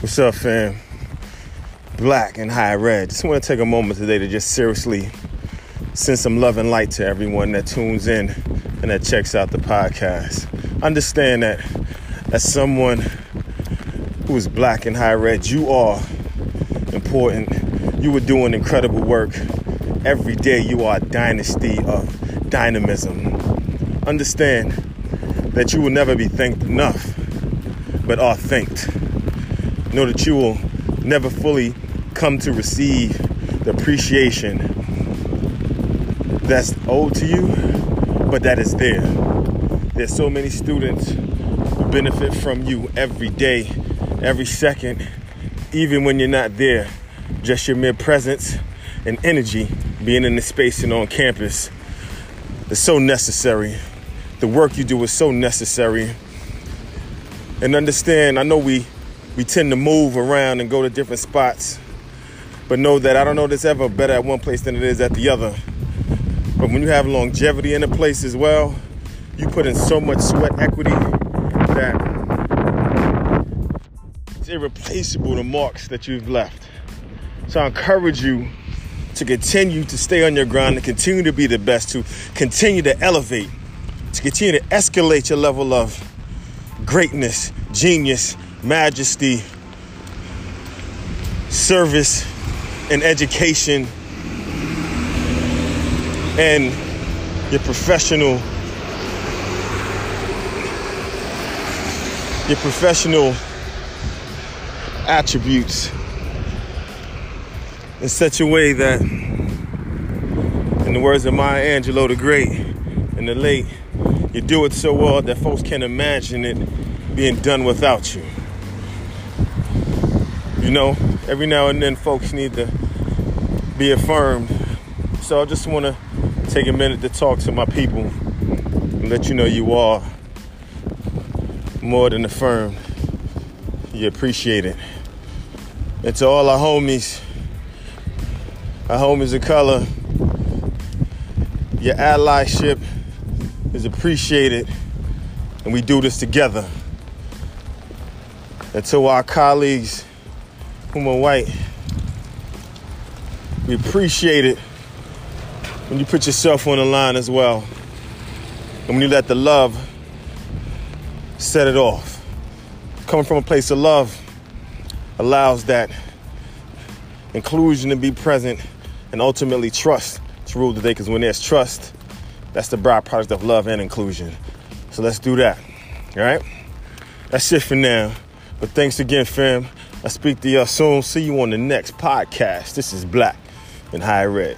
What's up, fam? Black and higher ed. Just want to take a moment today to just seriously send some love and light to everyone that tunes in and that checks out the podcast. Understand that as someone who is black and higher ed, you are important. You are doing incredible work. Every day you are a dynasty of dynamism. Understand that you will never be thanked enough, but are thanked. Know that you will never fully come to receive the appreciation that's owed to you, but that is there. There's so many students who benefit from you every day, every second, even when you're not there. Just your mere presence and energy being in the space and on campus is so necessary. The work you do is so necessary. And understand, I know we we tend to move around and go to different spots. But know that I don't know that's ever better at one place than it is at the other. But when you have longevity in a place as well, you put in so much sweat equity that it's irreplaceable the marks that you've left. So I encourage you to continue to stay on your grind, to continue to be the best, to continue to elevate, to continue to escalate your level of greatness, genius, majesty, service, and education, and your professional, your professional attributes in such a way that, in the words of Maya Angelou the Great and the late, you do it so well that folks can't imagine it being done without you. You know, every now and then folks need to be affirmed. So I just want to take a minute to talk to my people and let you know you are more than affirmed. You appreciate it. And to all our homies, our homies of color, your allyship is appreciated and we do this together. And to our colleagues are white, we appreciate it when you put yourself on the line as well. And when you let the love set it off. Coming from a place of love allows that inclusion to be present and ultimately trust to rule the day. Because when there's trust, that's the byproduct of love and inclusion. So let's do that. All right? That's it for now. But thanks again, fam. I speak to y'all soon. See you on the next podcast. This is Black and High Ed.